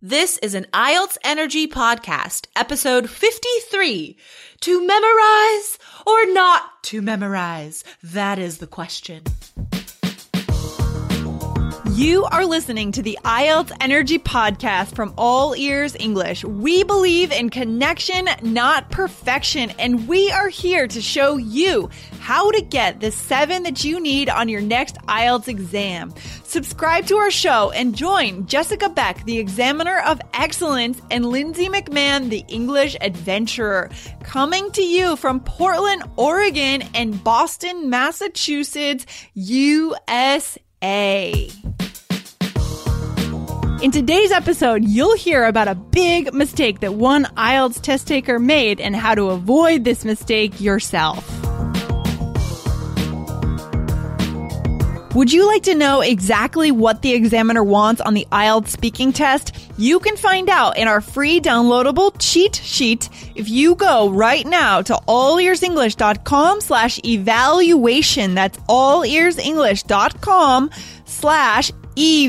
This is an IELTS Energy podcast, episode 53. To memorize or not to memorize? That is the question. You are listening to the IELTS Energy Podcast from All Ears English. We believe in connection, not perfection, and we are here to show you how to get the seven that you need on your next IELTS exam. Subscribe to our show and join Jessica Beck, the Examiner of Excellence, and Lindsay McMahon, the English Adventurer, coming to you from Portland, Oregon, and Boston, Massachusetts, USA. In today's episode, you'll hear about a big mistake that one IELTS test taker made and how to avoid this mistake yourself. Would you like to know exactly what the examiner wants on the IELTS speaking test? You can find out in our free downloadable cheat sheet if you go right now to allearsenglish.com slash evaluation. That's allearsenglish.com slash E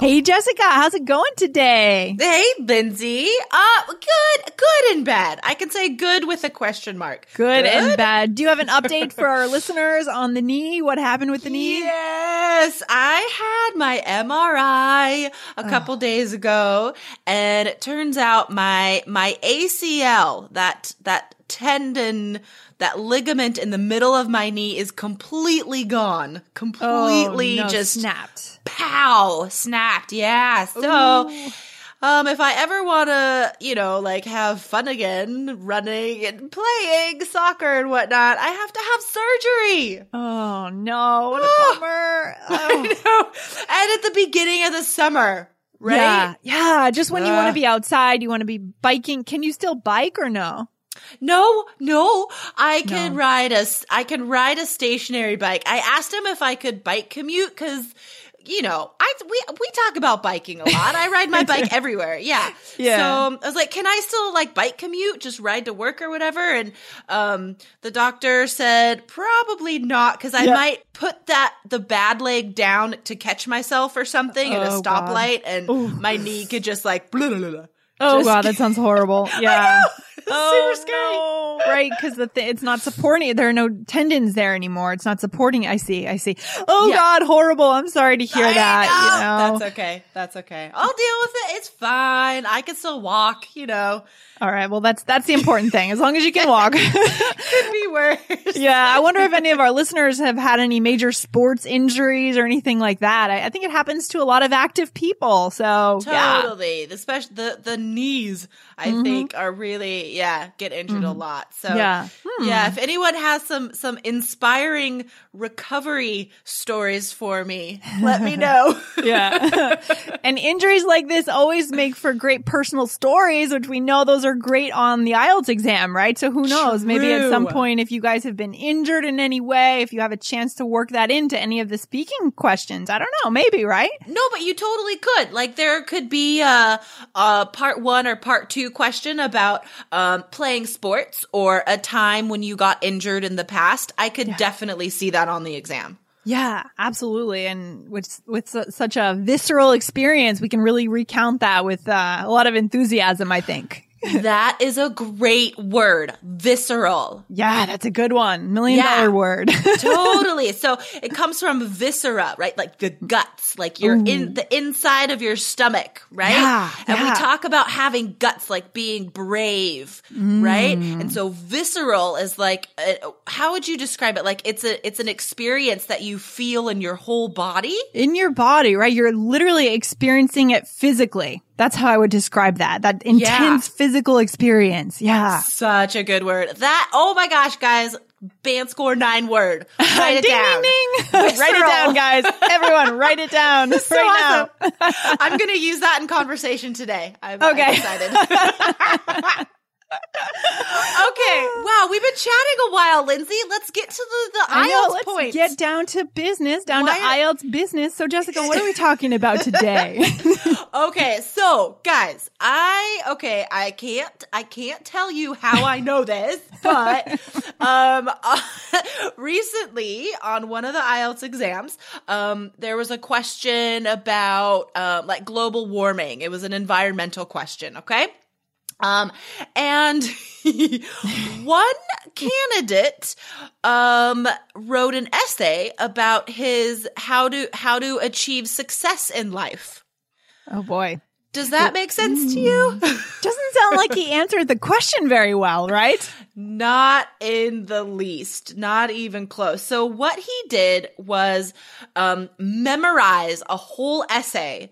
Hey Jessica, how's it going today? Hey, Lindsay. Uh, good, good and bad. I can say good with a question mark. Good, and bad. Do you have an update for our listeners on the knee? What happened with the knee? Yes, I had my MRI a couple days ago, and it turns out my my ACL that that tendon that ligament in the middle of my knee is completely gone, completely Oh, no, just snapped. pow snapped. Yeah, so. Um, if I ever want to, you know, like have fun again, running and playing soccer and whatnot, I have to have surgery. Oh no, what a Ah. bummer. I Oh. know. And at the beginning of the summer, right? Yeah, yeah. Just when you want to be outside, you want to be biking. Can you still bike or no? No, no, I can No. ride a, I can ride a stationary bike. I asked him if I could bike commute because, you know, I, we, we talk about biking a lot. I ride my bike everywhere. Yeah. Yeah. So um, I was like, can I still like bike commute, just ride to work or whatever? And, um, the doctor said probably not because I Yeah. might put that, the bad leg down to catch myself or something at a Oh, God. stoplight and my knee could just like, blah, blah, blah. Oh Just god, that sounds horrible. Yeah. Oh, Super scary. no. Right, because the th- it's not supporting. There are no tendons there anymore. It's not supporting. I see. I see. Oh Yeah. God, horrible. I'm sorry to hear I that. know. You know. That's okay. That's okay. I'll deal with it. It's fine. I can still walk, you know. All right. Well, that's that's the important thing. As long as you can walk. Could be worse. yeah. I wonder if any of our listeners have had any major sports injuries or anything like that. I, I think it happens to a lot of active people. So yeah. Totally. The special the the knees I mm-hmm. think are really yeah, get injured a mm-hmm. lot. So Yeah. Yeah, hmm. if anyone has some some inspiring recovery stories for me, let me know. Yeah. and injuries like this always make for great personal stories, which we know those are great on the IELTS exam, right? So who knows? Maybe at some point, if you guys have been injured in any way, if you have a chance to work that into any of the speaking questions, I don't know, maybe, right? No, but you totally could. Like there could be a, a part one or part two question about um, playing sports or a time when you got injured in the past. I could definitely see that on the exam. Yeah, absolutely. And with, with su- such a visceral experience, we can really recount that with uh, a lot of enthusiasm, I think. That is a great word, visceral. Yeah, that's a good one. Million Yeah. dollar word. totally. So it comes from viscera, right? Like the guts, like you're in the inside of your stomach, right? Yeah, and yeah. we talk about having guts, like being brave, right? And so visceral is like, uh, how would you describe it? Like it's a, it's an experience that you feel in your whole body. in your body, right? You're literally experiencing it physically. That's how I would describe that. That intense physical experience. Yeah. Such a good word. That, oh my gosh, guys, band score nine word. Write it ding, down. ding, ding. write it down, guys. Everyone, write it down So right awesome. I'm going to use that in conversation today. I'm, I'm Okay. excited. okay. Wow. We've been chatting a while, Lindsay. Let's get to the, the now. I know, IELTS let's points. get down to business, down Why to are- IELTS business. So, Jessica, what are we talking about today? Okay, so guys, I okay, I can't I can't tell you how I know this, but um recently on one of the IELTS exams, um there was a question about uh, like global warming. It was an environmental question, okay? Um, and one candidate, um, wrote an essay about his how to, how to achieve success in life. oh boy. Does that make sense to you? Doesn't sound like he answered the question very well, right? Not in the least, not even close. So what he did was um, memorize a whole essay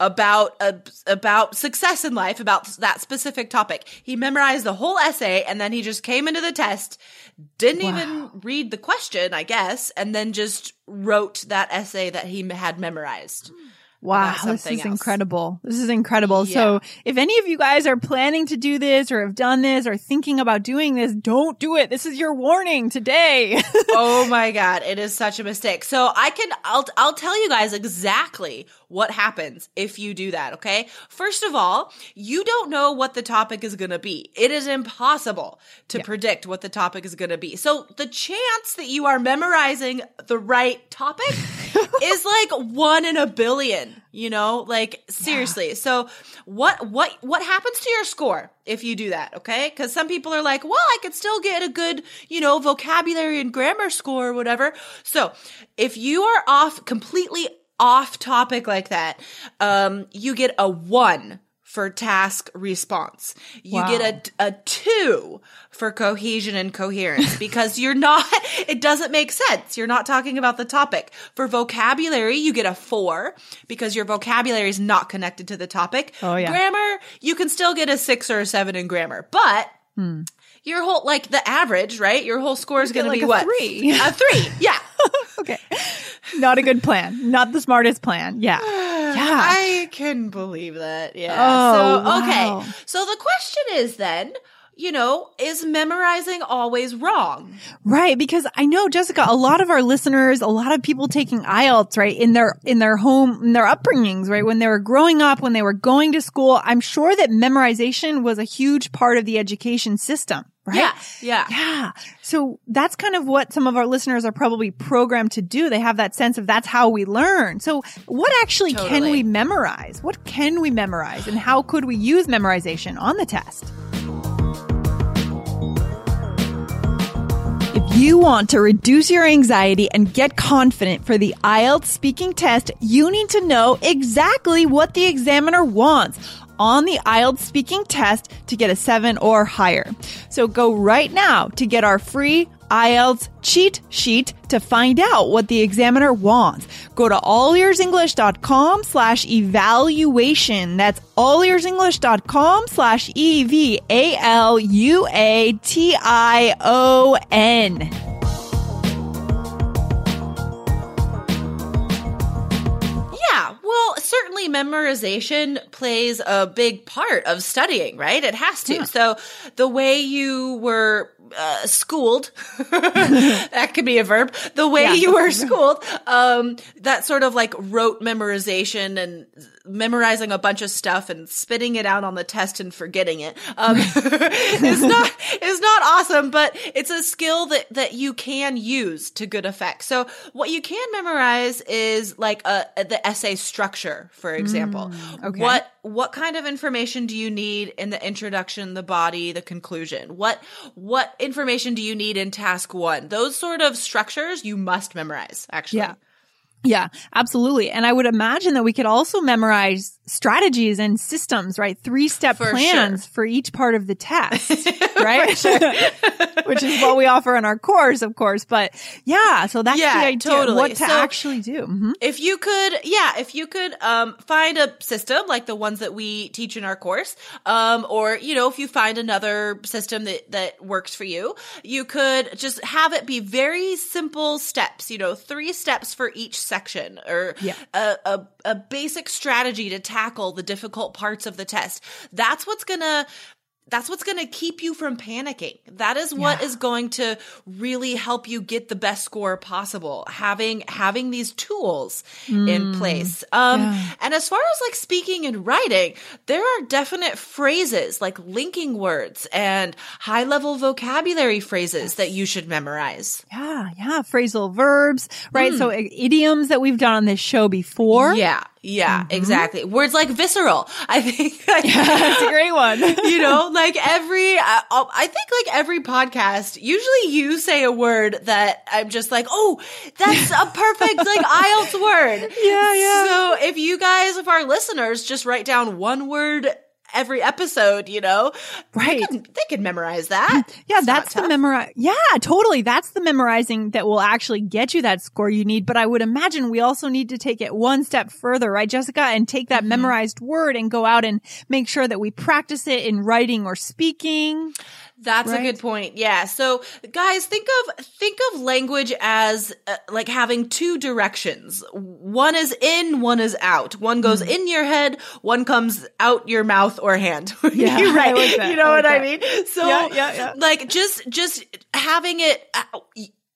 about uh, about success in life, about that specific topic. He memorized the whole essay, and then he just came into the test, didn't even read the question, I guess, and then just wrote that essay that he had memorized. Wow, this is else. incredible. This is incredible. So, if any of you guys are planning to do this or have done this or thinking about doing this, don't do it. This is your warning today. oh my god, it is such a mistake. So I can I'll I'll tell you guys exactly what happens if you do that, okay? First of all, you don't know what the topic is going to be. It is impossible to predict what the topic is going to be. So the chance that you are memorizing the right topic is like 1 in a billion, you know? Like seriously. So what what what happens to your score if you do that, okay? Cuz some people are like, "Well, I could still get a good, you know, vocabulary and grammar score or whatever." So, if you are off completely off topic like that, um you get a 1 for task response. You Wow. get a a 2 for cohesion and coherence because you're not it doesn't make sense. You're not talking about the topic. For vocabulary, you get a 4 because your vocabulary is not connected to the topic. Oh, yeah. Grammar, you can still get a 6 or a 7 in grammar. But your whole like the average, right? Your whole score is Hmm. going to like be a what? three. A 3. Yeah. Okay. Not a good plan. Not the smartest plan. Yeah. Yeah. I can believe that. Yeah. Oh, so, wow. okay. So the question is then, you know, is memorizing always wrong? Right, because I know Jessica, a lot of our listeners, a lot of people taking IELTS, right, in their in their home, in their upbringings, right, when they were growing up, when they were going to school, I'm sure that memorization was a huge part of the education system, right? Yeah. Yeah. Yeah. So that's kind of what some of our listeners are probably programmed to do. They have that sense of that's how we learn. So what actually can we memorize? What can we memorize and how could we use memorization on the test? If you want to reduce your anxiety and get confident for the IELTS speaking test, you need to know exactly what the examiner wants on the IELTS speaking test to get a seven or higher. So go right now to get our free IELTS cheat sheet to find out what the examiner wants. Go to allearsenglish.com slash evaluation. That's allearsenglish.com slash E well, certainly memorization plays a big part of studying, right? It has to. So the way you were uh, schooled, that could be a verb. The way Yeah. you were schooled, um, that sort of like rote memorization and memorizing a bunch of stuff and spitting it out on the test and forgetting it, um, is not, is not awesome, but it's a skill that, that you can use to good effect. So what you can memorize is like a, the essay structure, for example. okay. What, what kind of information do you need in the introduction, the body, the conclusion? What, what information do you need in task one? Those sort of structures you must memorize, actually. Yeah. Yeah, absolutely. And I would imagine that we could also memorize strategies and systems, right? Three step For plans sure. for each part of the test, right? Which is what we offer in our course, of course. But yeah, so that's Yeah, the idea. totally. What to So- actually do. Mhm. If you could, yeah, if you could um, find a system like the ones that we teach in our course, um, or you know, if you find another system that that works for you, you could just have it be very simple steps. You know, three steps for each section, or Yeah. a, a a basic strategy to tackle the difficult parts of the test. That's what's gonna that's what's going to keep you from panicking. That is what is going to really help you get the best score possible. Having having these tools in place. Um and as far as like speaking and writing, there are definite phrases like linking words and high-level vocabulary phrases that you should memorize. Yeah, yeah. Phrasal verbs, right? So i- idioms that we've done on this show before. Yeah, yeah, mm-hmm. exactly. Words like visceral. I think That's a great one. you know, like every, I, I think like every podcast, usually you say a word that I'm just like, oh, that's a perfect like IELTS word. Yeah, yeah. So if you guys, if our listeners just write down one word every episode, you know, Right. they could, they can memorize that. Yeah, It's that's the memorize. Yeah, totally. That's the memorizing that will actually get you that score you need. But I would imagine we also need to take it one step further, right, Jessica, and take Mm-hmm. that memorized word and go out and make sure that we practice it in writing or speaking. That's Right? a good point. Yeah. So guys, think of think of language as uh, like having two directions. One is in, one is out. One goes Hmm. in your head, one comes out your mouth or hand. Yeah, You're right. Like. You know I what like I mean? So Yeah, yeah, yeah. like just just having it uh,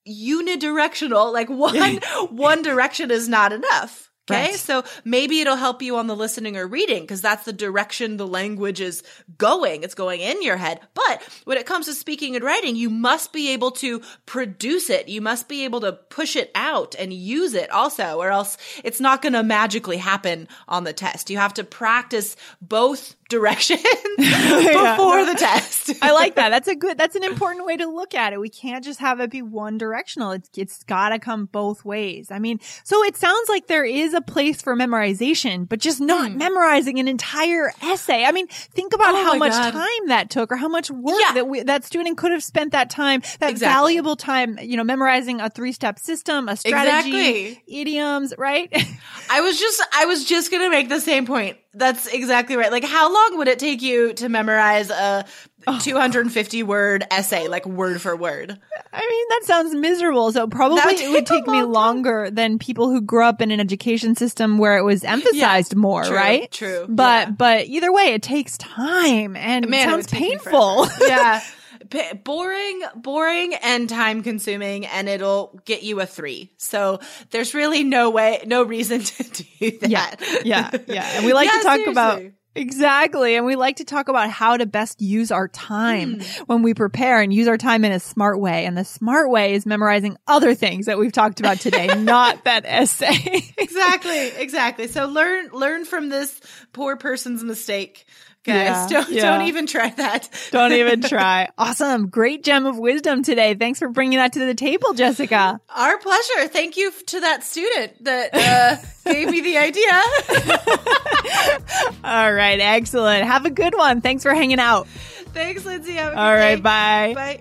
unidirectional, like one one direction is not enough. Okay. Right. So maybe it'll help you on the listening or reading because that's the direction the language is going. It's going in your head. But when it comes to speaking and writing, you must be able to produce it. You must be able to push it out and use it also, or else it's not going to magically happen on the test. You have to practice both directions before the test. I like that. That's a good, that's an important way to look at it. We can't just have it be one directional. It's, it's gotta come both ways. I mean, so it sounds like there is a place for memorization, but just not hmm. memorizing an entire essay. I mean, think about. Oh how much God. time that took or how much work Yeah. that we, that student could have spent that time, that Exactly. valuable time, you know, memorizing a three step system, a strategy, Exactly. idioms, right? I was just I was just gonna make the same point. That's exactly right. Like how long would it take you to memorize a Oh. 250 word essay, like word for word? I mean, that sounds miserable. So probably would it would take me long longer than people who grew up in an education system where it was emphasized more, true, right? true, But yeah. but either way, it takes time and Man, it sounds me painful. yeah. P- boring, boring and time consuming and it'll get you a three. So there's really no way, no reason to do that. yeah, yeah, yeah. And we like Yeah, to talk about. Exactly. And we like to talk about how to best use our time Hmm. when we prepare and use our time in a smart way. And the smart way is memorizing other things that we've talked about today, not that essay. exactly, exactly. So learn learn from this poor person's mistake. Guys, Yeah, don't yeah. don't even try that. Don't even try. Awesome. Great gem of wisdom today. Thanks for bringing that to the table, Jessica. Our pleasure. Thank you to that student that uh, gave me the idea. All right. Excellent. Have a good one. Thanks for hanging out. Thanks, Lindsay. Have a good All right. day. Bye. Bye.